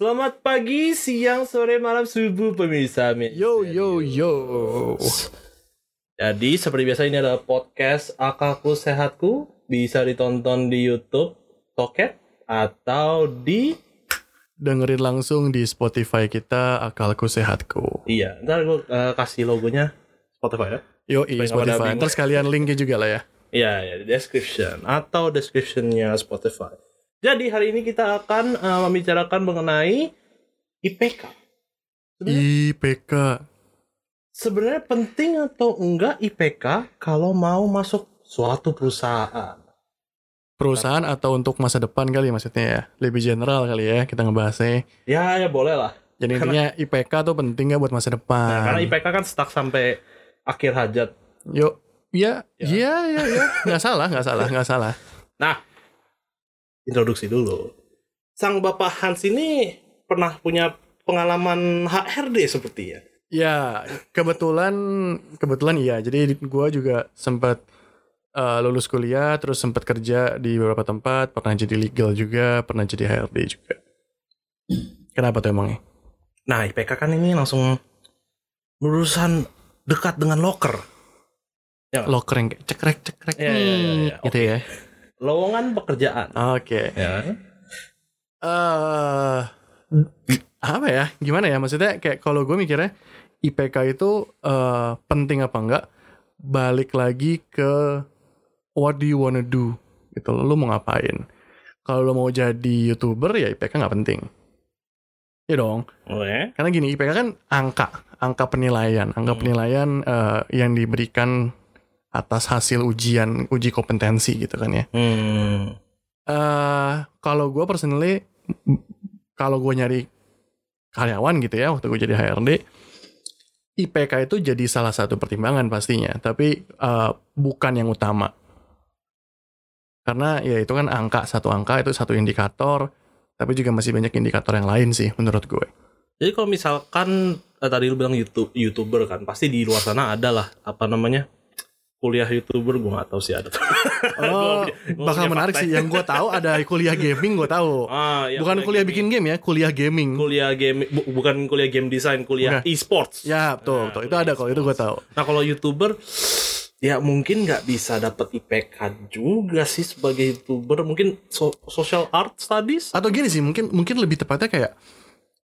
Selamat pagi, siang, sore, malam, subuh pemirsa. Yo yo yo. Jadi seperti biasa ini adalah podcast Akalku Sehatku bisa ditonton di YouTube Toket atau di Dengerin langsung di Spotify kita Akalku Sehatku. iya ntar gue uh, kasih logonya Spotify ya Yo pada Spotify. bingung. Terus kalian linknya juga lah ya. iya ya di description atau descriptionnya Spotify. Jadi hari ini kita akan uh, membicarakan mengenai IPK. Sebenarnya- IPK. Sebenarnya penting atau enggak IPK kalau mau masuk suatu perusahaan? Perusahaan atau untuk masa depan kali maksudnya ya. Lebih general kali ya kita ngebahasnya. Ya ya boleh lah. Jadi intinya IPK tuh penting nggak buat masa depan. Nah, karena IPK kan stuck sampai akhir hajat. Yo, ya, Ya. iya, iya, iya, nggak salah, nggak salah, nggak salah. Nah, introduksi dulu. Sang Bapak Hans ini pernah punya pengalaman HRD seperti ya. Ya, kebetulan, kebetulan iya. Jadi gua juga sempat eh, lulus kuliah, terus sempat kerja di beberapa tempat, pernah jadi legal juga, pernah jadi HRD juga. Kenapa tuh emangnya? Nah, IPK kan ini langsung lulusan dekat dengan loker. Loker yang cekrek cekrek Iya, iya, iya, hmm, iya. gitu ya. Lowongan pekerjaan. Oke. Ya. eh apa ya? Gimana ya? Maksudnya kayak kalau gue mikirnya IPK itu eh, penting apa enggak? Balik lagi ke what do you wanna do gitu. Lo mau ngapain? Kalau lo mau jadi youtuber ya IPK nggak penting. Ya dong. Oke. Karena gini IPK kan angka, angka penilaian, angka Hmm. penilaian eh, yang diberikan atas hasil ujian, uji kompetensi gitu kan ya. Hmm. eh kalau gue personally kalau gue nyari karyawan gitu ya waktu gue jadi HRD IPK itu jadi salah satu pertimbangan pastinya tapi eh, bukan yang utama karena ya itu kan angka satu angka itu satu indikator tapi juga masih banyak indikator yang lain sih menurut gue Jadi kalau misalkan eh, tadi lu bilang YouTube youtuber kan, pasti di luar sana ada lah apa namanya kuliah youtuber gue nggak tahu sih ada. oh Gua- gua bakal menarik fakta. sih. Yang gue tahu ada kuliah gaming gue tahu. Ah, iya, bukan kuliah bikin game ya kuliah gaming. Kuliah game bu- bukan kuliah game design, kuliah Bukan. e-sports. ya betul Nah, betul. Itu ada kalau itu gue tahu. Nah kalau youtuber ya mungkin nggak bisa dapat IPK juga sih sebagai youtuber. Mungkin so- social art studies? Atau gini sih mungkin mungkin lebih tepatnya kayak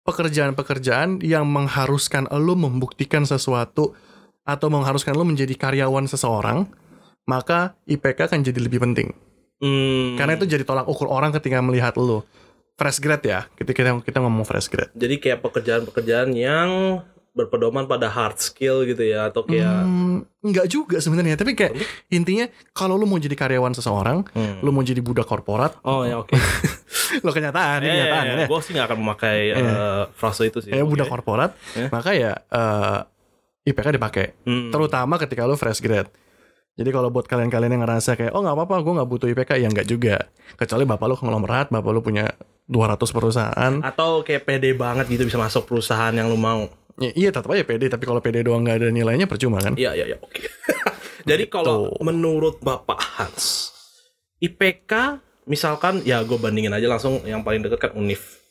pekerjaan-pekerjaan yang mengharuskan lo membuktikan sesuatu atau mengharuskan lo menjadi karyawan seseorang maka IPK akan jadi lebih penting. Hmm, karena itu jadi tolak ukur orang ketika melihat lo fresh grad ya ketika kita kita ngomong fresh grad. Jadi kayak pekerjaan-pekerjaan yang berpedoman pada hard skill gitu ya atau kayak Hmm, nggak juga sebenarnya tapi kayak intinya kalau lo mau jadi karyawan seseorang Hmm. lo mau jadi budak korporat oh ya oke. Lo kenyataan ini kenyataan kan ya gue sih nggak akan memakai eh, frase itu sih kayak Oke. budak korporat Ya. maka ya eh, IPK dipakai Hmm. terutama ketika lu fresh grad. Jadi kalau buat kalian-kalian yang ngerasa kayak oh nggak apa-apa, gue nggak butuh IPK, ya nggak juga. Kecuali bapak lu konglomerat, bapak lu punya 200 perusahaan, atau kayak pede banget gitu bisa masuk perusahaan yang lu mau ya, iya tetap aja PD. Tapi kalau PD doang nggak ada nilainya percuma kan? Iya, iya, iya, oke. Jadi kalau menurut Bapak Hans, IPK misalkan ya gue bandingin aja langsung yang paling deket kan UNIF.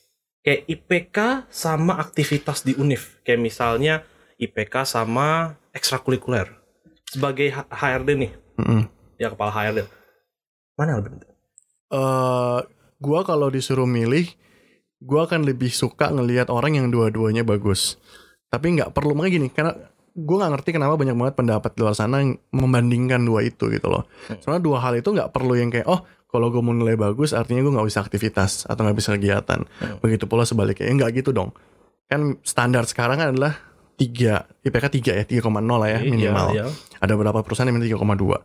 Kayak IPK sama aktivitas di UNIF. Kayak misalnya IPK sama ekstrakurikuler. Sebagai HRD nih, Mm-mm. ya kepala HRD. Mana yang lebih penting? Eh, gua kalau disuruh milih, gua akan lebih suka ngelihat orang yang dua-duanya bagus. Tapi nggak perlu makanya gini, karena gue nggak ngerti kenapa banyak banget pendapat di luar sana yang membandingkan dua itu gitu loh. Hmm. Soalnya dua hal itu nggak perlu yang kayak oh kalau gue mau nilai bagus artinya gue nggak bisa aktivitas atau nggak bisa kegiatan. Hmm. Begitu pula sebaliknya, ya nggak gitu dong. Kan standar sekarang adalah tiga IPK 3 ya 3,0 lah ya minimal. Iya, iya. Ada beberapa perusahaan yang minta 3,2.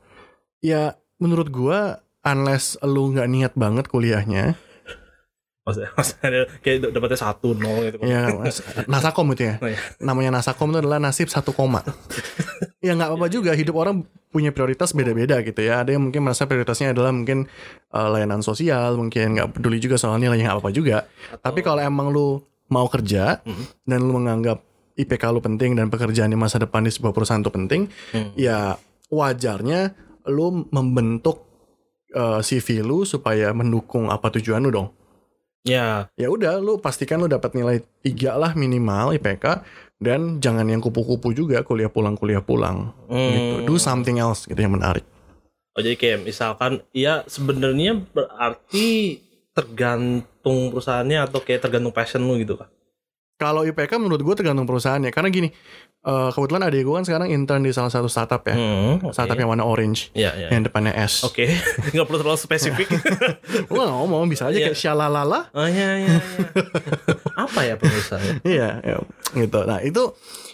Ya menurut gua unless lu nggak niat banget kuliahnya, Maksudnya, maksudnya kayak dapetnya satu nol gitu. ya nasakom itu ya. Oh, iya. Namanya nasakom itu adalah nasib satu koma. ya nggak apa-apa juga hidup orang punya prioritas beda-beda gitu ya. Ada yang mungkin merasa prioritasnya adalah mungkin eh, layanan sosial, mungkin nggak peduli juga soal nilai nggak apa-apa juga. Tapi kalau emang lu mau kerja Mhm. dan lu menganggap IPK lu penting dan pekerjaan di masa depan di sebuah perusahaan itu penting, Hmm. ya wajarnya lu membentuk eh, CV lu supaya mendukung apa tujuan lu dong. Ya. Ya udah, lu pastikan lu dapat nilai tiga lah minimal IPK dan jangan yang kupu-kupu juga kuliah pulang kuliah pulang Hmm. gitu. Do something else gitu yang menarik. Oh jadi kayak misalkan ya sebenarnya berarti tergantung perusahaannya atau kayak tergantung passion lu gitu kan? Kalau IPK menurut gue tergantung perusahaannya karena gini, eh, kebetulan adik gue kan sekarang intern di salah satu startup ya, Hmm, oke. startup yang warna orange, Iya, iya. yang depannya S. Oke, nggak perlu terlalu spesifik. Gue gak ngomong bisa aja Iya. kayak shalalala. oh iya, iya, iya. Apa ya perusahaannya? Iya, ya, gitu. Nah itu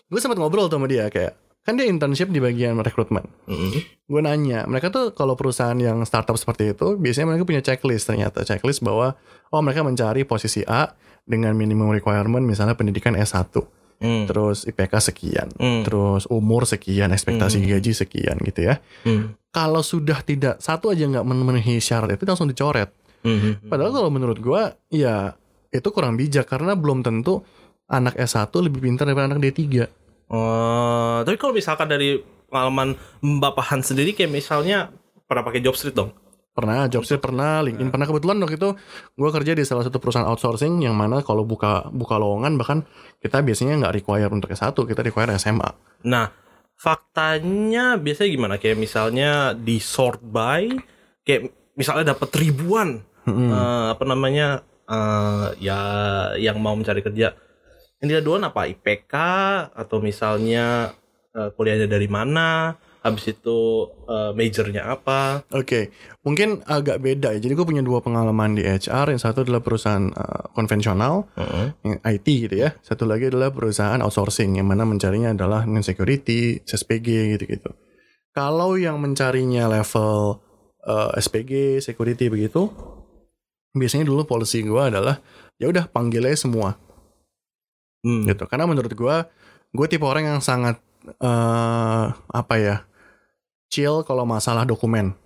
gue sempat ngobrol tuh sama dia kayak kan dia internship di bagian rekrutmen. Mm-mm. Gue nanya, mereka tuh kalau perusahaan yang startup seperti itu, biasanya mereka punya checklist ternyata. Checklist bahwa, oh mereka mencari posisi A dengan minimum requirement misalnya pendidikan S1. Hmm. Terus IPK sekian. Hmm. Terus umur sekian, ekspektasi Hmm. gaji sekian gitu ya. Hmm. Kalau sudah tidak, satu aja nggak memenuhi syarat itu langsung dicoret. Hmm. Padahal kalau menurut gue, ya itu kurang bijak. Karena belum tentu anak S1 lebih pintar daripada anak D3. Oh, tapi kalau misalkan dari pengalaman Bapak Han sendiri kayak misalnya pernah pakai job street dong? Pernah, Jobstreet pernah, LinkedIn pernah. Kebetulan waktu itu gue kerja di salah satu perusahaan outsourcing yang mana kalau buka buka lowongan bahkan kita biasanya nggak require untuk S1, kita require SMA. Nah, faktanya biasanya gimana? Kayak misalnya di sort by, kayak misalnya dapat ribuan, Mm-mm. eh, apa namanya, eh, ya yang mau mencari kerja. Yang dilihat duluan apa? IPK atau misalnya eh, kuliahnya dari mana? Habis itu eh, majornya apa? Oke, mungkin agak beda ya. Jadi gue punya dua pengalaman di HR. Yang satu adalah perusahaan uh, konvensional, yang IT gitu ya. Satu lagi adalah perusahaan outsourcing yang mana mencarinya adalah non security, SPG gitu-gitu. Kalau yang mencarinya level uh, SPG, security begitu, biasanya dulu policy gue adalah ya udah panggil aja semua Hmm. gitu. Karena menurut gue, gue tipe orang yang sangat eh apa ya chill kalau masalah dokumen.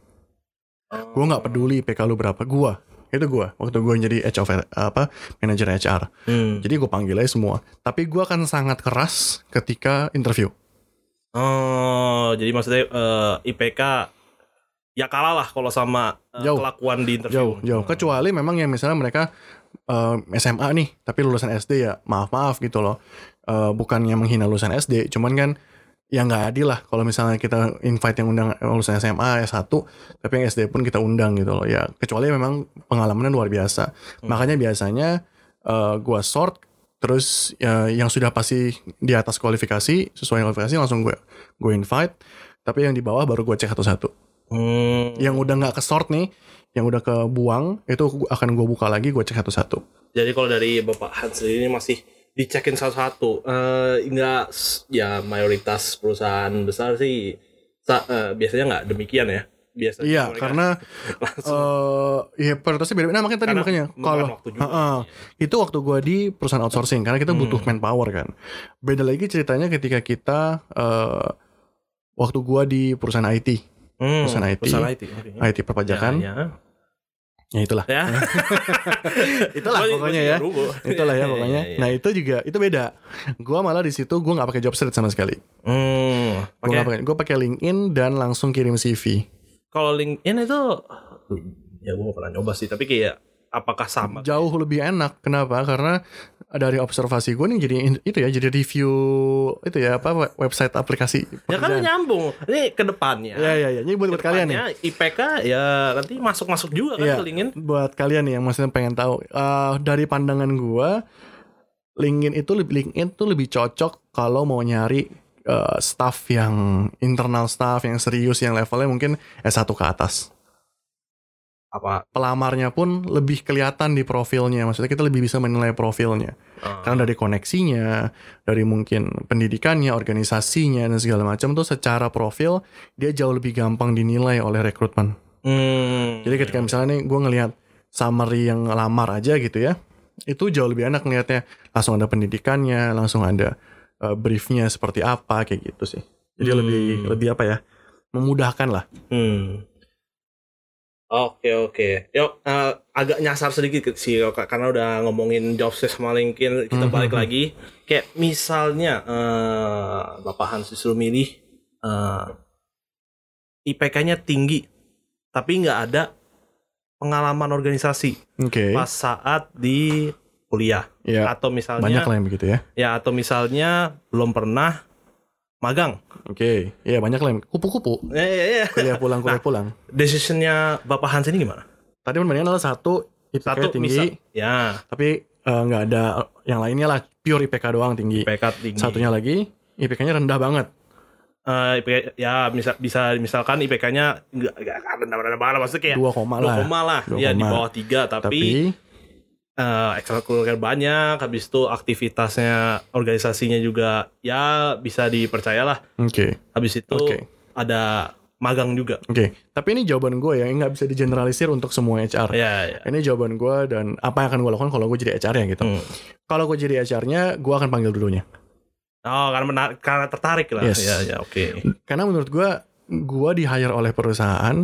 Gue nggak peduli PK lu berapa. Gue itu gue waktu gue jadi H of apa manajer HR. Hmm. Jadi gue panggil aja semua. Tapi gue akan sangat keras ketika interview. Oh, jadi maksudnya eh, IPK ya kalah lah kalau sama eh, Jauh. kelakuan di interview. Jauh, jauh. Kecuali memang yang misalnya mereka eh, SMA nih, tapi lulusan SD ya maaf maaf gitu loh. Eh, bukannya menghina lulusan SD, cuman kan ya nggak adil lah kalau misalnya kita invite yang undang lulusan SMA S1 tapi yang SD pun kita undang gitu loh ya kecuali memang pengalamannya luar biasa makanya biasanya eh, gua sort terus ya, yang sudah pasti di atas kualifikasi sesuai kualifikasi langsung gue gue invite tapi yang di bawah baru gue cek satu-satu Hmm. yang udah nggak ke sort nih yang udah kebuang itu akan gue buka lagi gue cek satu-satu Jadi kalau dari Bapak Hans ini masih dicekin satu-satu. Eh enggak ya mayoritas perusahaan besar sih sa- eh, biasanya nggak demikian ya. Biasanya iya karena langsung eh iya prioritasnya beda nah makanya tadi Karena makanya kalau waktu juga. Heeh. itu waktu gue di perusahaan outsourcing karena kita butuh Hmm. manpower kan beda lagi ceritanya ketika kita eh waktu gue di perusahaan IT Hmm, perusahaan IT. perusahaan IT. oke. IT perpajakan Ya, ya, itulah ya. ya. itulah Gua- pokoknya gua ya itulah ya Iya, pokoknya iya, iya. nah itu juga itu beda gue malah di situ gue nggak pakai job street sama sekali Hmm, nggak pakai gue pakai LinkedIn dan langsung kirim CV Kalau LinkedIn itu ya gue pernah nyoba sih, tapi kayak apakah sama? jauh lebih enak. Kenapa? Karena dari observasi gue nih jadi itu ya jadi review itu ya apa we- website aplikasi. Ya kan nyambung. Ini ke depannya. Ya ya ya. Ini buat buat kalian nih. IPK ya nanti masuk-masuk juga kan Iya. ke LinkedIn. Buat kalian nih yang maksudnya pengen tahu eh, dari pandangan gue LinkedIn itu lebih LinkedIn tuh lebih cocok kalau mau nyari eh, staff yang internal staff yang serius yang levelnya mungkin S1 ke atas. Apa? Pelamarnya pun lebih kelihatan di profilnya. Maksudnya kita lebih bisa menilai profilnya. Ah. Karena dari koneksinya, dari mungkin pendidikannya, organisasinya dan segala macam tuh secara profil dia jauh lebih gampang dinilai oleh rekrutmen. Hmm. Jadi ketika misalnya nih gue ngelihat summary yang lamar aja gitu ya, itu jauh lebih enak ngelihatnya. Langsung ada pendidikannya, langsung ada uh, briefnya seperti apa kayak gitu sih. Jadi Hmm. lebih lebih apa ya? Memudahkan lah. Hmm. Oke oke. Yuk eh, agak nyasar sedikit sih Kak, karena udah ngomongin job street sama LinkedIn kita Mhm. balik lagi. Kayak misalnya eh, Bapak Hans disuruh milih eh, IPK-nya tinggi tapi nggak ada pengalaman organisasi Oke. pas saat di kuliah Ya. atau misalnya Banyak lah yang begitu ya. ya atau misalnya belum pernah magang. Oke. Iya banyak lah kupu-kupu. Ya, ya, ya. Kuliah pulang, kuliah pulang. Decisionnya Bapak Hans ini gimana? Tadi perbandingan adalah satu IPK Satu tinggi, misal, ya tapi eh, nggak ada yang lainnya lah pure IPK doang tinggi. IPK tinggi. Satunya lagi IPK-nya rendah banget. Eh, IPK, ya bisa bisa misalkan IPK-nya enggak enggak rendah-rendah banget maksudnya kayak 2 koma 2 lah. koma lah. Dua Ya di bawah 3 tapi, Tapi eh, ekstrakurikuler banyak, habis itu aktivitasnya organisasinya juga ya bisa dipercaya lah. oke. Habis itu Oke. ada magang juga. Oke, tapi ini jawaban gue ya, yang nggak bisa digeneralisir untuk semua HR. Ya, ya. Ini jawaban gue dan apa yang akan gue lakukan kalau gue jadi HR ya gitu. Hmm. Kalau gue jadi HR-nya, gue akan panggil dulunya. Oh, karena menar- karena tertarik lah. Yes. Ya, ya, oke. Karena menurut gue, gue di hire oleh perusahaan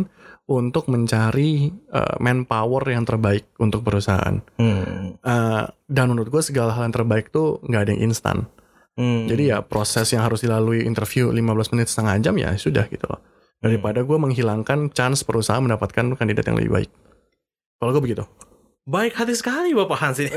untuk mencari uh, manpower yang terbaik untuk perusahaan. Hmm. Uh, dan menurut gue segala hal yang terbaik tuh nggak ada yang instan. Hmm. Jadi ya proses yang harus dilalui interview 15 menit setengah jam ya sudah gitu loh. Daripada gue menghilangkan chance perusahaan mendapatkan kandidat yang lebih baik. Kalau gue begitu. baik hati sekali Bapak Hans ini.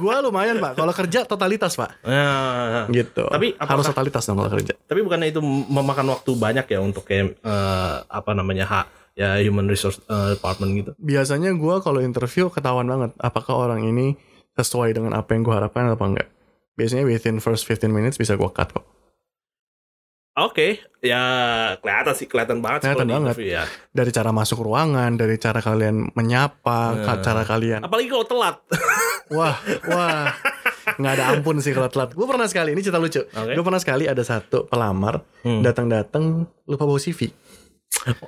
gue lumayan pak. Kalau kerja totalitas pak. Ya. Gitu. Tapi apakah- harus totalitas dong kalau kerja. Tapi bukannya itu memakan waktu banyak ya untuk kayak eh, apa namanya hak ya human resource eh, department gitu. Biasanya gue kalau interview ketahuan banget apakah orang ini sesuai dengan apa yang gue harapkan atau enggak. Biasanya within first 15 minutes bisa gue cut kok. Oke, ya kelihatan sih kelihatan banget Kelihatan banget. interview ya. Dari cara masuk ruangan, dari cara kalian menyapa, Hmm. cara kalian Apalagi kalau telat. Wah, wah, nggak ada ampun sih kalau telat. Gue pernah sekali, ini cerita lucu. Oke. Gue pernah sekali ada satu pelamar Hmm. datang-datang lupa bawa CV,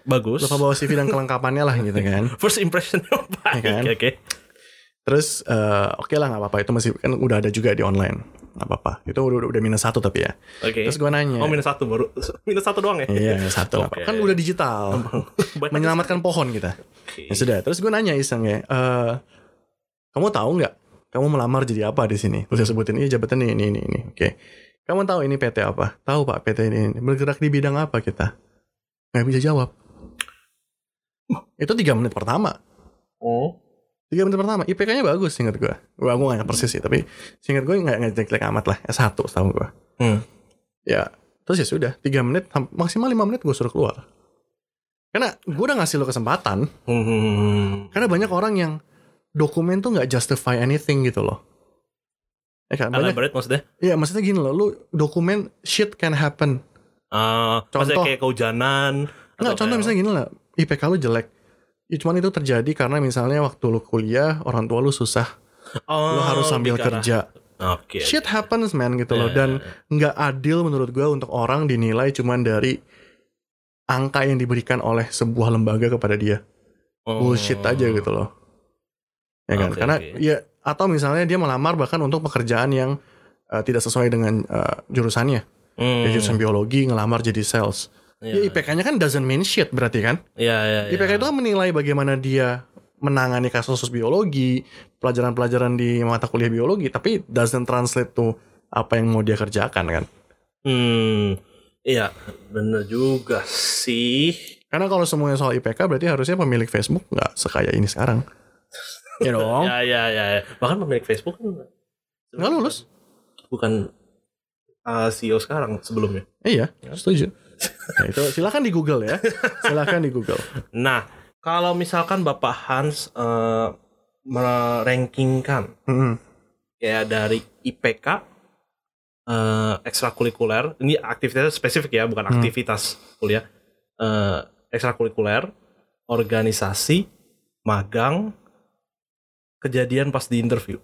Bagus. lupa bawa CV dan kelengkapannya lah gitu kan. First impression baik. Ya kan? Oke, oke. Terus eh, oke lah nggak apa-apa itu masih kan udah ada juga di online, nggak apa-apa. Itu udah udah minus satu tapi ya. Oke. Terus gue nanya, Oh minus satu baru minus satu doang ya? iya minus satu, apa-apa. kan udah digital, menyelamatkan pohon kita. sekali. Ya sudah, terus gue nanya iseng ya, eh, kamu tahu nggak? Kamu melamar jadi apa di sini? Terus saya sebutin, iya jabatan ini, ini, ini, ini. Oke. Kamu tahu ini PT apa? Tahu pak, PT ini, ini. Bergerak di bidang apa kita? Nggak bisa jawab. Itu tiga menit pertama. Oh. Tiga menit pertama, IPK-nya bagus singkat gue. Gue gue nggak ingat persis sih, tapi singkat gue nggak nggak jelek amat lah. S1 tahu gue. Hmm. Ya, terus ya sudah. Tiga menit, maksimal lima menit gue suruh keluar. Karena gue udah ngasih lo kesempatan, Hmm. Karena banyak orang yang dokumen tuh nggak justify anything gitu loh. Ya kan? Banyak, maksudnya? iya maksudnya gini loh, lu dokumen shit can happen. Maksudnya Contoh. kayak kehujanan. Nggak, atau contoh kayak- misalnya gini lah, IPK lu jelek. Ya, cuman itu terjadi karena misalnya waktu lu kuliah, orang tua lu susah, Oh, lu harus sambil arah- kerja. Oke. Shit happens man gitu loh. Ya, Dan ya, ya. nggak adil menurut gue untuk orang dinilai cuman dari angka yang diberikan oleh sebuah lembaga kepada dia. Oh. bullshit aja gitu loh. Ya kan? Karena oke. ya atau misalnya dia melamar bahkan untuk pekerjaan yang uh, tidak sesuai dengan uh, jurusannya. Hmm. Dia jurusan biologi ngelamar jadi sales. Ya, Iya. IPK-nya kan doesn't mean shit berarti kan? Iya, iya, iya. IPK itu kan menilai bagaimana dia menangani kasus biologi, pelajaran-pelajaran di mata kuliah biologi, tapi doesn't translate to apa yang mau dia kerjakan kan? Hmm. Iya, bener juga sih. Karena kalau semuanya soal IPK berarti harusnya pemilik Facebook nggak sekaya ini sekarang. Ya dong. Ya, ya, ya, ya. Bahkan pemilik Facebook kan Nggak lulus. bukan uh, CEO sekarang sebelumnya. Iya, setuju. Nah, itu silakan di Google ya. Silakan di Google. Nah, kalau misalkan Bapak Hans eh, merankingkan Mm-mm. kayak dari IPK eh, ekstrakurikuler, ini aktivitasnya spesifik ya, bukan Hmm. aktivitas kuliah. Eh, ekstrakurikuler, organisasi, magang, kejadian pas di interview.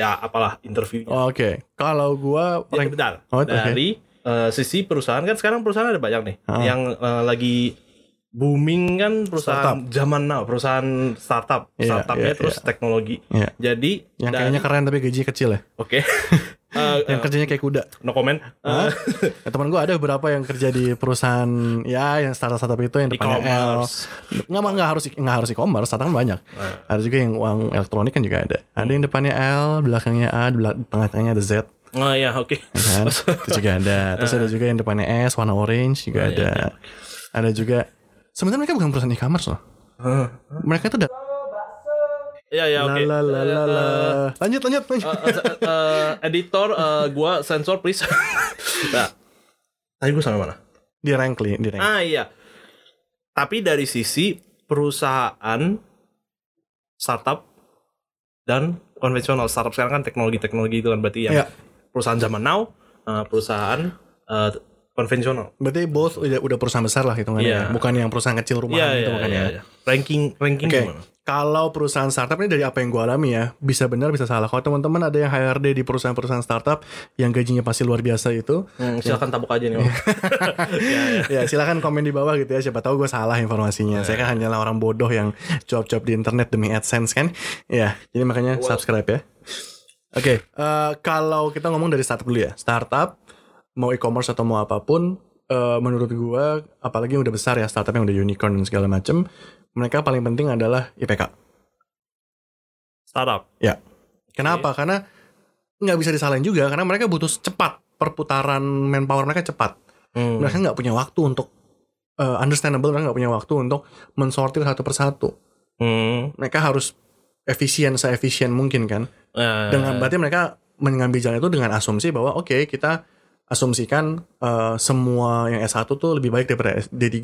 Ya, apalah interviewnya. Oke, kalau gua Ya, bentar. Oh. Dari eh, sisi perusahaan kan sekarang perusahaan ada banyak nih Ah. yang eh, lagi booming kan perusahaan zaman now, perusahaan startup, Iya, startupnya iya, terus teknologi. Iya. Jadi yang dari- kayaknya keren tapi gajinya kecil ya. oke. Eh, Yang eh, kerjanya kayak kuda. no comment. Eh, Ya, teman gua ada beberapa yang kerja di perusahaan ya yang startup startup itu yang depannya L. e-commerce. Nggak nggak harus nggak harus e-commerce, startup kan banyak. Eh, Ada juga yang uang elektronik kan juga ada. Ada yang depannya L, belakangnya A, tengah-tengahnya ada Z. Oh ya, oke. ya kan? itu juga ada. Terus ada juga yang depannya S warna orange juga Oh, iya, ada. Ada juga sebenarnya mereka bukan perusahaan e-commerce loh. Eh, Mereka itu dat- Ya ya oke. La la la la la. Lanjut lanjut lanjut. Eh, eh, eh, editor eh, gua sensor please. nah, tadi gua sampai mana? Di rank di rank. Ah iya. Tapi dari sisi perusahaan startup dan konvensional startup sekarang kan teknologi-teknologi itu kan berarti yang Iya. perusahaan zaman now, eh, perusahaan eh, konvensional. Berarti both udah, udah perusahaan besar lah hitungannya. Iya. ya. Bukan yang perusahaan kecil rumahan Iya gitu iya bukan iya. ya. iya. Ranking ranking Oke. gimana? Kalau perusahaan startup ini dari apa yang gue alami ya, bisa benar bisa salah. Kalau teman-teman ada yang HRD di perusahaan-perusahaan startup yang gajinya pasti luar biasa itu, Hmm, silakan tabuk aja nih. Ya, ya. ya silakan komen di bawah gitu ya. Siapa tahu gue salah informasinya. Saya kan hanyalah orang bodoh yang cuap-cuap di internet demi AdSense kan. Ya, jadi makanya subscribe ya. Oke, eh, kalau kita ngomong dari startup dulu ya. Startup mau e-commerce atau mau apa pun, eh, menurut gue, apalagi yang udah besar ya startup yang udah unicorn dan segala macem, mereka paling penting adalah IPK. Startup. Kenapa? Karena nggak bisa disalahin juga karena mereka butuh cepat perputaran manpower mereka cepat. Hmm. Mereka nggak punya waktu untuk uh, understandable mereka nggak punya waktu untuk mensortir satu persatu. Hmm. Mereka harus efisien seefisien mungkin kan. Eh, Dengan berarti mereka mengambil jalan itu dengan asumsi bahwa oke kita asumsikan uh, semua yang S1 tuh lebih baik daripada D3.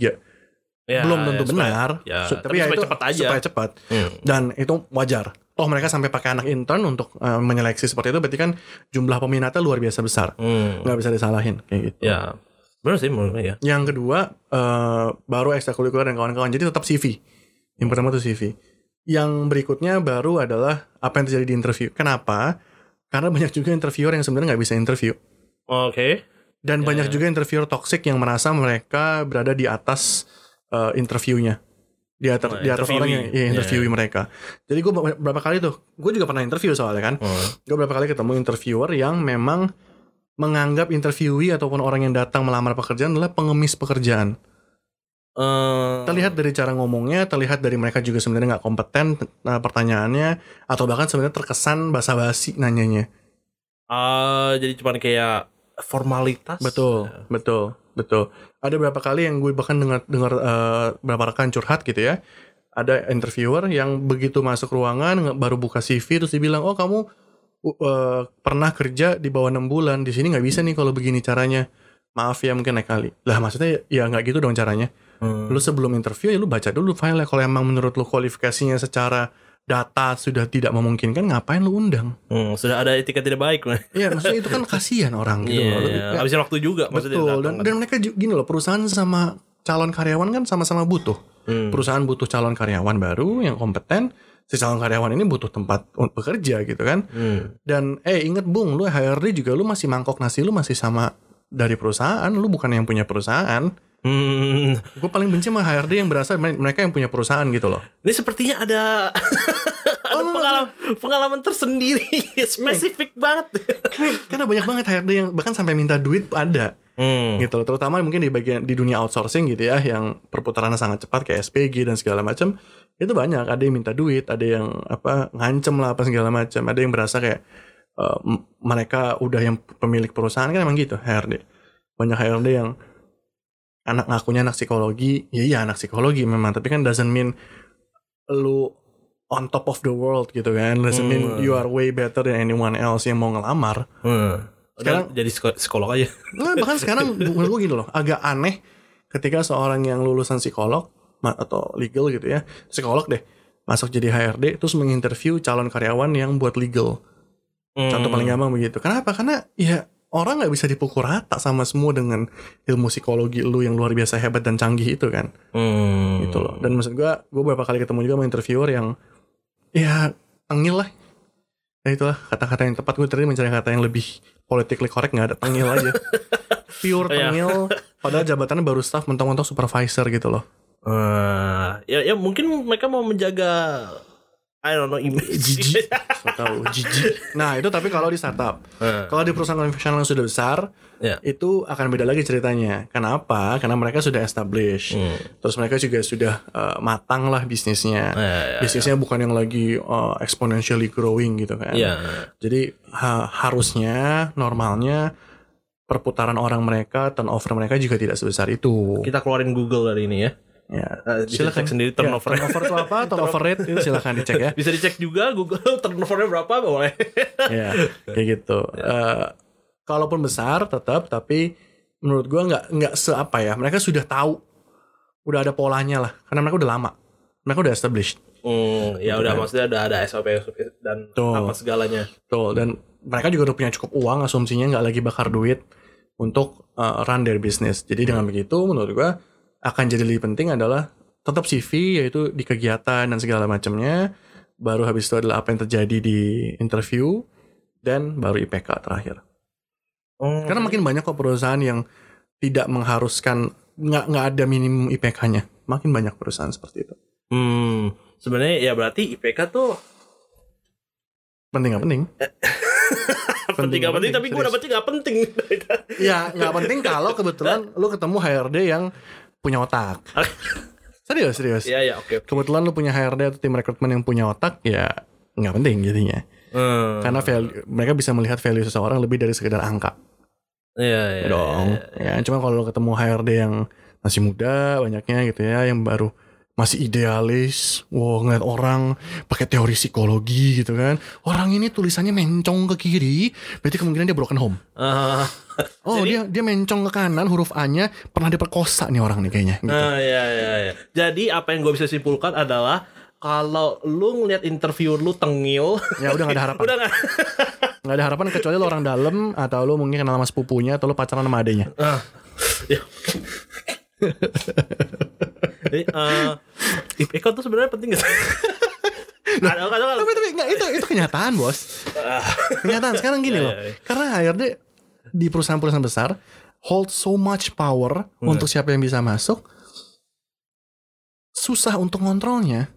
ya, Belum tentu ya, supaya- benar. Ya, Su- tapi, ya supaya itu cepat aja. supaya cepat. Hmm. Dan itu wajar. Oh mereka sampai pakai anak intern untuk uh, menyeleksi seperti itu berarti kan jumlah peminatnya luar biasa besar. Hmm. Nggak bisa disalahin kayak gitu. Ya. Benar sih menurut ya. Yang kedua eh, baru ekstrakurikuler dan kawan-kawan. Jadi tetap CV. Yang pertama tuh CV. Yang berikutnya baru adalah apa yang terjadi di interview. Kenapa? Karena banyak juga interviewer yang sebenarnya nggak bisa interview. Oke. Dan Ya, banyak ya. juga interviewer toxic yang merasa mereka berada di atas eh, interviewnya. Di atas, Nah, di atas orang yang ya, interviewee Ya. mereka. Jadi gue beberapa kali tuh, gue juga pernah interview soalnya kan. Hmm. Gue beberapa kali ketemu interviewer yang memang menganggap interviewee ataupun orang yang datang melamar pekerjaan adalah pengemis pekerjaan. Eh, Terlihat dari cara ngomongnya, terlihat dari mereka juga sebenarnya nggak kompeten eh, pertanyaannya, atau bahkan sebenarnya terkesan basa-basi nanyanya. ah, jadi cuma kayak formalitas. Betul, betul, betul. Ada beberapa kali yang gue bahkan dengar dengar eh, beberapa rekan curhat gitu ya. Ada interviewer yang begitu masuk ruangan baru buka CV terus dibilang, oh kamu uh, pernah kerja di bawah enam bulan di sini nggak bisa nih kalau begini caranya. Maaf ya mungkin naik kali. Lah maksudnya ya nggak gitu dong caranya. Hmm. Lu sebelum interview ya lu baca dulu file kalau emang menurut lu kualifikasinya secara data sudah tidak memungkinkan ngapain lu undang? Hmm, sudah ada etika tidak baik. Iya maksudnya itu kan kasihan orang gitu Iya, loh. Lu- iya. habisin waktu juga maksudnya Betul, dan, kan. dan mereka gini loh, perusahaan sama calon karyawan kan sama-sama butuh. Hmm. Perusahaan butuh calon karyawan baru yang kompeten, si calon karyawan ini butuh tempat untuk bekerja gitu kan. Hmm. Dan eh inget Bung, lu HRD juga lu masih mangkok nasi lu masih sama dari perusahaan, lu bukan yang punya perusahaan. Hmm. Gue paling benci sama HRD yang berasal dari mereka yang punya perusahaan gitu loh. Ini sepertinya ada ada pengalaman pengalaman tersendiri spesifik banget. Karena banyak banget HRD yang bahkan sampai minta duit ada. Hmm. gitu loh terutama mungkin di bagian di dunia outsourcing gitu ya yang perputarannya sangat cepat kayak SPG dan segala macam itu banyak ada yang minta duit ada yang apa ngancem lah apa segala macam ada yang berasa kayak eh, m- mereka udah yang pemilik perusahaan kan emang gitu HRD banyak HRD yang anak ngakunya anak psikologi ya iya anak psikologi memang tapi kan doesn't mean lu on top of the world gitu kan doesn't mean Hmm. you are way better than anyone else yang mau ngelamar Hmm. Sekarang- jadi psiko- psikolog aja. Nah, bahkan sekarang menurut gue gini loh, agak aneh ketika seorang yang lulusan psikolog atau legal gitu ya, psikolog deh, masuk jadi HRD terus menginterview calon karyawan yang buat legal. Contoh Hmm. paling gampang begitu. Kenapa? Karena ya orang nggak bisa dipukul rata sama semua dengan ilmu psikologi lu yang luar biasa hebat dan canggih itu kan, Hmm. gitu loh. Dan maksud gue, gue beberapa kali ketemu juga sama interviewer yang ya tengil lah. Nah itulah kata-kata yang tepat gue tadi mencari kata yang lebih politically correct nggak ada tengil aja. Pure Iya. tengil. Padahal jabatannya baru staff mentong-mentong supervisor gitu loh. Eh, ya ya mungkin mereka mau menjaga I don't know image. Jijik. So tahu jijik. Nah itu tapi kalau di startup. Eh, Kalau di perusahaan konvensional yang sudah besar, Ya. itu akan beda lagi ceritanya. Kenapa? Karena mereka sudah establish. Hmm. Terus mereka juga sudah eh, matang lah bisnisnya. Eh, Bisnisnya bukan yang lagi eh, exponentially growing gitu kan. ya. Jadi ha- harusnya normalnya perputaran orang mereka, turnover mereka juga tidak sebesar itu. Kita keluarin Google dari ini ya. Ya, bisa cek sendiri Ya, turnover. turnover itu apa? Turnover rate itu silakan dicek ya. bisa dicek juga Google turnovernya berapa boleh. ya, kayak gitu. Eh, kalaupun besar tetap, tapi menurut gua nggak nggak seapa ya. Mereka sudah tahu, udah ada polanya lah. Karena mereka udah lama, mereka udah established. Hmm, ya udah maksudnya udah ada SOP SOP dan Tuh. apa segalanya. Betul. Dan mereka juga udah punya cukup uang, asumsinya nggak lagi bakar duit untuk eh, run their business. Jadi dengan begitu, menurut gua akan jadi lebih penting adalah tetap CV yaitu di kegiatan dan segala macamnya. Baru habis itu adalah apa yang terjadi di interview dan baru IPK terakhir. Oh, Karena makin banyak kok perusahaan yang tidak mengharuskan nggak nggak ada minimum IPK-nya. Makin banyak perusahaan seperti itu. hmm, sebenarnya ya berarti IPK tuh Penting nggak penting? penting gak penting, tapi gue dapetnya gak penting. Ya nggak penting kalau kebetulan lu ketemu HRD yang punya otak. Serius serius. Iya ya oke. oke. Kebetulan lu punya HRD atau tim rekrutmen yang punya otak ya nggak penting jadinya. Hmm. Karena value, mereka bisa melihat value seseorang lebih dari sekedar angka. Iya iya. Ya dong. Ya, cuma kalau lu ketemu HRD yang masih muda banyaknya gitu ya, yang baru masih idealis, wow ngeliat orang pakai teori psikologi gitu kan. Orang ini tulisannya mencong ke kiri, berarti kemungkinan dia broken home. Ah, Oh dia dia mencong ke kanan, huruf A-nya pernah diperkosa nih orang nih kayaknya. Gitu. ah, iya iya iya. Jadi apa yang gue bisa simpulkan adalah kalau lu ngeliat interview lu tengil, Ya udah gak ada harapan. udah gak? Nggak ada harapan kecuali lo orang dalam atau lo mungkin kenal sama sepupunya atau lo pacaran sama adenya. Ah, ya. Jadi, eh, IPK tuh sebenarnya penting gak? Kadang kadang Tapi tapi nggak itu itu kenyataan bos. kenyataan sekarang gini Ya, loh. ya, ya. Karena HRD di perusahaan-perusahaan besar hold so much power untuk siapa yang bisa masuk. Susah untuk kontrolnya.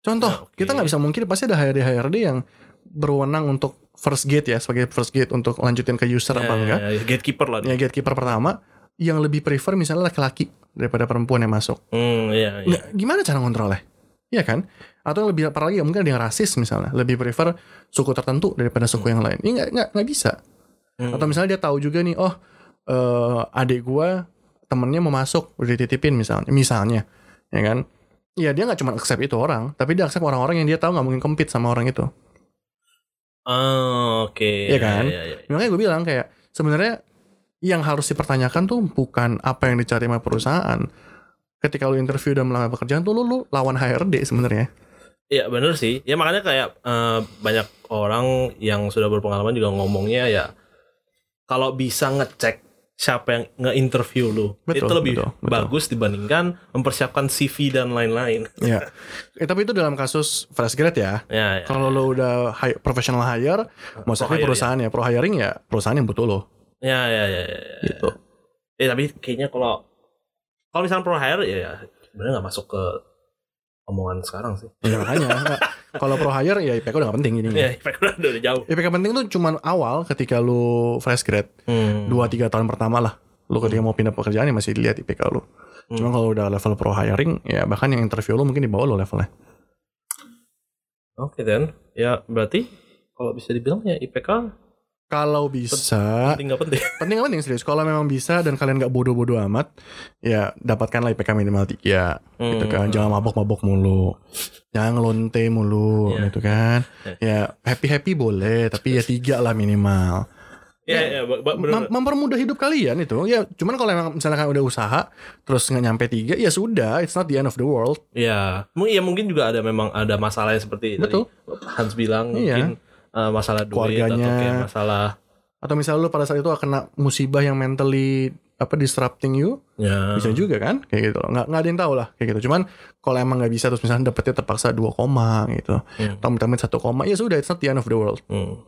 Contoh, Ya, oke. kita nggak bisa mungkin pasti ada HRD HRD yang berwenang untuk first gate ya sebagai first gate untuk lanjutin ke user apa enggak. Ya, ya, gatekeeper lah. Ya gatekeeper pertama yang lebih prefer misalnya laki-laki daripada perempuan yang masuk. Hmm, iya, iya. Nggak, gimana cara ngontrolnya? Iya kan? Atau yang lebih apalagi ya mungkin ada yang rasis misalnya, lebih prefer suku tertentu daripada suku yang lain. Ini nggak nggak nggak bisa. Hmm. Atau misalnya dia tahu juga nih, oh eh, adik gua temennya mau masuk udah dititipin misalnya, misalnya, ya kan? Iya dia nggak cuma accept itu orang, tapi dia accept orang-orang yang dia tahu nggak mungkin compete sama orang itu. Ah, oke. Iya kan? Iya, iya, iya. Makanya gue bilang kayak sebenarnya yang harus dipertanyakan tuh bukan apa yang dicari sama perusahaan. Ketika lu interview dan melamar pekerjaan tuh lu, lu lawan HRD sebenarnya. Iya bener sih. Ya makanya kayak eh, banyak orang yang sudah berpengalaman juga ngomongnya ya kalau bisa ngecek siapa yang nge-interview lu Betul, itu lebih betul, betul. bagus dibandingkan mempersiapkan CV dan lain-lain. Iya. eh, tapi itu dalam kasus fresh grad ya. Ya, ya. Kalau lo udah hi- professional hire, mau Pro hire, perusahaan ya. pro hiring ya perusahaan yang butuh lo. Ya, ya, ya, ya, ya. Gitu. Eh tapi kayaknya kalau kalau misalnya pro hire ya, ya sebenarnya nggak masuk ke omongan sekarang sih. Ya makanya kalau pro hire ya IPK udah gak penting ini. Ya, IPK udah udah jauh. IPK penting tuh cuman awal ketika lu fresh grad. Hmm. dua tiga tahun pertama lah lu ketika mau pindah pekerjaan ya masih dilihat IPK lu Hmm. cuma kalau udah level pro hiring ya bahkan yang interview lu mungkin di bawah lu levelnya Oke dan ya berarti kalau bisa dibilang ya IPK kalau bisa penting nggak penting. penting nggak penting serius kalau memang bisa dan kalian nggak bodoh-bodoh amat ya dapatkanlah IPK minimal 3 gitu kan Hmm. jangan mabok-mabok mulu jangan ngelonte mulu Iya. gitu kan ya happy-happy boleh tapi ya tiga lah minimal Ya, ya, bener. Mem- mempermudah hidup kalian itu ya cuman kalau emang misalnya kalian udah usaha terus nggak nyampe tiga ya sudah it's not the end of the world Ya, mungkin ya mungkin juga ada memang ada masalah yang seperti Betul. tadi Hans bilang Iya. mungkin eh, masalah duit Keluarganya. atau kayak masalah atau misalnya lu pada saat itu kena musibah yang mentally apa disrupting you ya bisa juga kan kayak gitu loh nggak nggak ada yang tahu lah kayak gitu cuman kalau emang nggak bisa terus misalnya dapetnya terpaksa 2 koma gitu Hmm. atau amit satu koma ya sudah it's not the end of the world Hmm.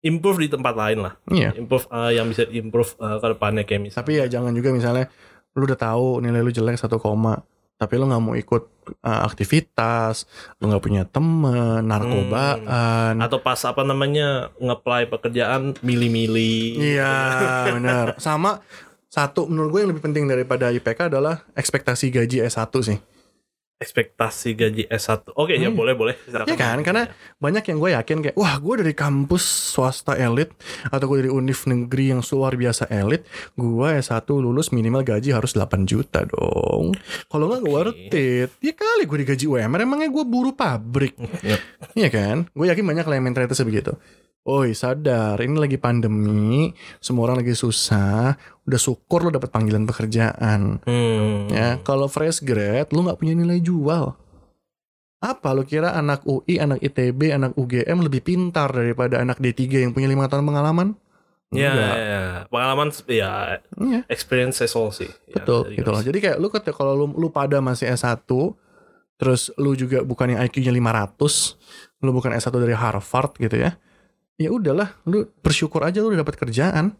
improve di tempat lain lah. iya Improve eh, yang bisa improve ke depannya kayak misalnya. tapi ya jangan juga misalnya lu udah tahu nilai lu jelek satu koma tapi lu nggak mau ikut uh, aktivitas lu nggak punya temen narkobaan. Atau pas apa namanya ngeplay pekerjaan milih-milih. iya benar. Sama satu menurut gue yang lebih penting daripada IPK adalah ekspektasi gaji S1 sih ekspektasi gaji S1. Oke, ya Hmm. boleh boleh. Ya kan, karena banyak yang gue yakin kayak, wah gue dari kampus swasta elit atau gue dari univ negeri yang luar biasa elit, gue S1 lulus minimal gaji harus 8 juta dong. Kalau nggak gue Oke. worth it. Ya kali gue digaji UMR, emangnya gue buruh pabrik. Yep. Iya kan? Gue yakin banyak lah yang mentalitasnya begitu. Oi sadar, ini lagi pandemi, semua orang lagi susah, udah syukur lo dapet panggilan pekerjaan. Hmm. Ya, kalau fresh grad lu nggak punya nilai jual. Apa lu kira anak UI, anak ITB, anak UGM lebih pintar daripada anak D3 yang punya lima tahun pengalaman? Ya, ya, ya. pengalaman ya Iya, experience is all sih. Ya, betul jadi gitu loh. Jadi kayak lu ketika kalau lu, lu pada masih S1 terus lu juga bukan yang IQ-nya 500, lu bukan S1 dari Harvard gitu ya. Ya udahlah, lu bersyukur aja lu udah dapat kerjaan.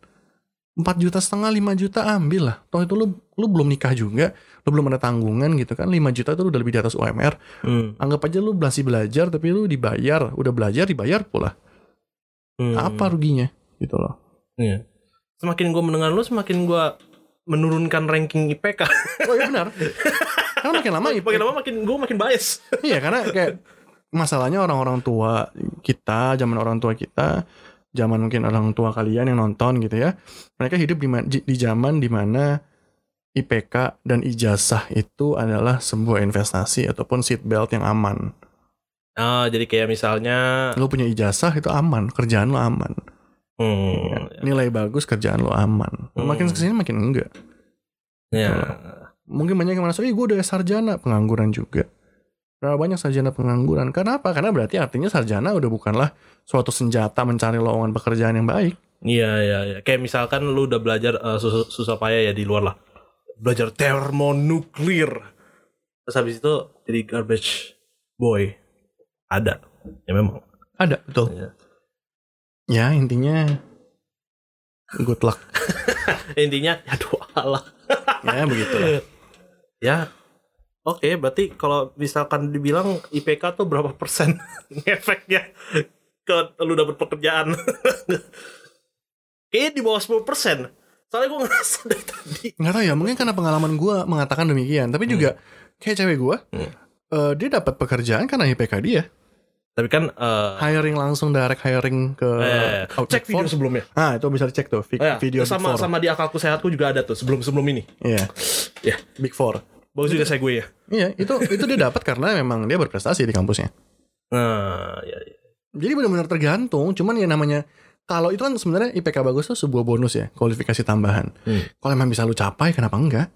4 juta setengah, 5 juta ambil lah. Toh itu lu lu belum nikah juga, lu belum ada tanggungan gitu kan. 5 juta itu lu udah lebih di atas UMR. Hmm. Anggap aja lu masih belajar tapi lu dibayar, udah belajar dibayar pula. Hmm. Apa ruginya? Gitu loh. Iya. Semakin gue mendengar lu, semakin gue menurunkan ranking IPK. Oh iya benar. Karena makin lama IP, makin lama makin gue makin bias. iya karena kayak masalahnya orang-orang tua kita, zaman orang tua kita, zaman mungkin orang tua kalian yang nonton gitu ya. Mereka hidup di di, di zaman di mana IPK dan ijazah itu adalah sebuah investasi ataupun seat belt yang aman. Ah, jadi kayak misalnya, Lu punya ijazah itu aman, kerjaan lu aman. hmm, Nilai bagus, kerjaan lu aman. Makin Hmm. ke sini makin enggak. ya, mungkin banyak yang merasa, ih gue udah sarjana pengangguran juga. Berapa banyak sarjana pengangguran? Karena apa? Karena berarti artinya sarjana udah bukanlah suatu senjata mencari lowongan pekerjaan yang baik. Iya, iya, iya. Kayak misalkan lu udah belajar eh, susah, susah payah ya di luar lah. Belajar termonuklir. Terus habis itu jadi garbage boy. Ada. Ya memang. Ada, betul. Iya. Ya intinya good luck. Intinya, aduh Allah. ya begitulah. Ya. Oke, berarti kalau misalkan dibilang IPK tuh berapa persen efeknya ke lu dapet pekerjaan? Kayaknya di bawah 10 persen. Soalnya gue ngerasa dari tadi. Nggak tahu ya, mungkin karena pengalaman gue mengatakan demikian. Tapi juga kayak cewek gue, Hmm. eh, dia dapat pekerjaan karena IPK dia. Tapi kan eh, Hiring langsung direct hiring ke eh, cek video sebelumnya. Ah itu bisa dicek tuh Oh, ya. video sama Big Four. sama di akalku sehatku juga ada tuh sebelum sebelum ini. Iya, Ya, Big Four. Bagus juga saya gue ya. Iya, itu itu dia dapat karena memang dia berprestasi di kampusnya. Nah, ya, ya. Jadi benar-benar tergantung. Cuman ya namanya kalau itu kan sebenarnya IPK bagus tuh sebuah bonus ya, kualifikasi tambahan. Hmm. Kalau emang bisa lu capai, kenapa enggak?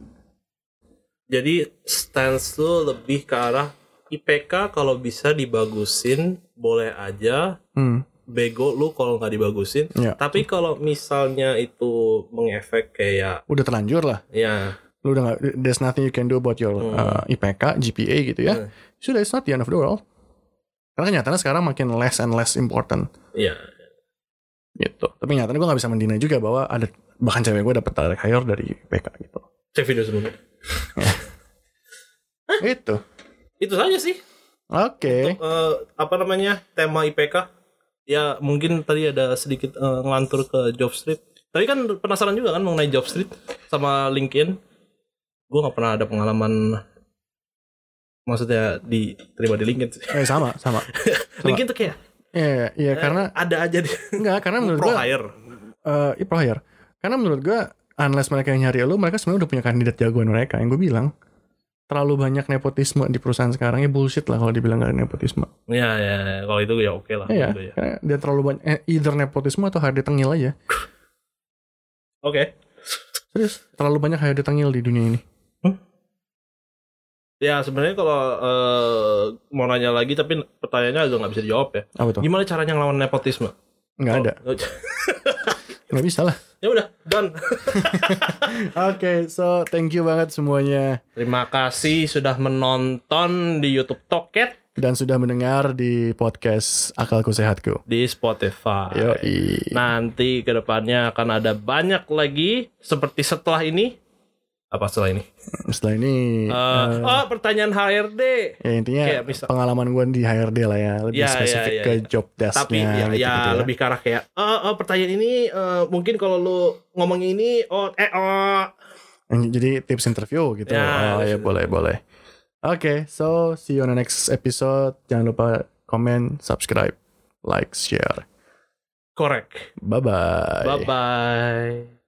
Jadi stance lu lebih ke arah IPK kalau bisa dibagusin boleh aja Hmm. bego lu kalau nggak dibagusin. Ya. Tapi kalau misalnya itu mengefek kayak Udah terlanjur lah. ya Lu udah nggak, there's nothing you can do about your Hmm. uh, IPK, GPA gitu ya. Hmm. Sudah, it's not the end of the world. Karena kenyataannya sekarang makin less and less important ya gitu. Tapi nyatanya gue nggak bisa mendina juga bahwa ada bahkan cewek gue dapet direct hire dari IPK gitu. cek video sebelumnya. Itu. Itu saja sih. Oke. Eh, apa namanya tema IPK? Ya mungkin tadi ada sedikit eh, ngelantur ke Job Street. Tapi kan penasaran juga kan mengenai Job Street sama LinkedIn. Gue nggak pernah ada pengalaman maksudnya diterima di LinkedIn. sih. Eh, sama, sama. LinkedIn tuh kayak Iya, iya eh, karena ada aja di enggak karena menurut pro gue hire. eh iya, pro hire. Karena menurut gue unless mereka yang nyari lu, mereka sebenarnya udah punya kandidat jagoan mereka. Yang gue bilang terlalu banyak nepotisme di perusahaan sekarang ya bullshit lah kalau dibilang gak ada nepotisme. Ya ya ya. kalau itu ya oke lah. Iya, Gitu ya. dia terlalu banyak eh, either nepotisme atau HRD tengil aja. Oke. Serius, terlalu banyak HRD tengil di dunia ini. Ya sebenarnya kalau eh, mau nanya lagi tapi pertanyaannya agak nggak bisa dijawab ya. Apa tuh? Gimana caranya ngelawan nepotisme? Nggak ada, Oh, nggak bisa lah. ya udah, done. Oke, so thank you banget semuanya Terima kasih sudah menonton di YouTube Toket dan sudah mendengar di podcast Akalku Sehatku. di Spotify. Yoi. Nanti ke depannya akan ada banyak lagi seperti setelah ini. Apa setelah ini? Setelah ini, Eh, eh, oh pertanyaan HRD. ya intinya kayak misal- pengalaman gue di HRD lah ya, lebih Ya, ya, spesifik ya, ke ya. job desk-nya. Tapi ya, gitu-gitu ya lebih ke arah kayak eh eh, pertanyaan ini eh, mungkin kalau lu ngomong ini oh eh oh Jadi tips interview gitu. Ya, oh ya boleh boleh. Oke, so see you on the next episode. Jangan lupa comment, subscribe, like, share. Correct. Bye bye. Bye bye.